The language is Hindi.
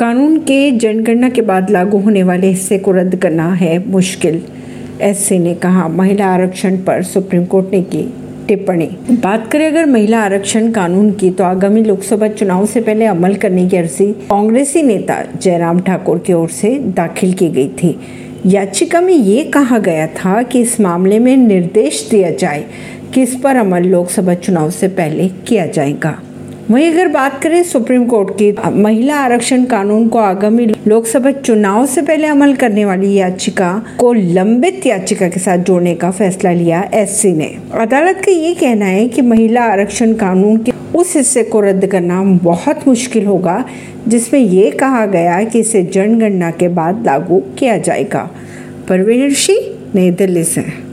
कानून के जनगणना के बाद लागू होने वाले हिस्से को रद्द करना है मुश्किल, एससी ने कहा। महिला आरक्षण पर सुप्रीम कोर्ट ने की टिप्पणी। बात करें अगर महिला आरक्षण कानून की तो आगामी लोकसभा चुनाव से पहले अमल करने की अर्जी कांग्रेसी नेता जयराम ठाकुर की ओर से दाखिल की गई थी। याचिका में ये कहा गया था कि इस मामले में निर्देश दिया जाए कि इस पर अमल लोकसभा चुनाव से पहले किया जाएगा। वहीं अगर बात करें सुप्रीम कोर्ट की महिला आरक्षण कानून को आगामी लोकसभा चुनाव से पहले अमल करने वाली याचिका को लंबित याचिका के साथ जोड़ने का फैसला लिया एससी ने। अदालत का ये कहना है कि महिला आरक्षण कानून के उस हिस्से को रद्द करना बहुत मुश्किल होगा, जिसमें ये कहा गया कि इसे जनगणना के बाद लागू किया जाएगा। परवीन सिंह नई दिल्ली से।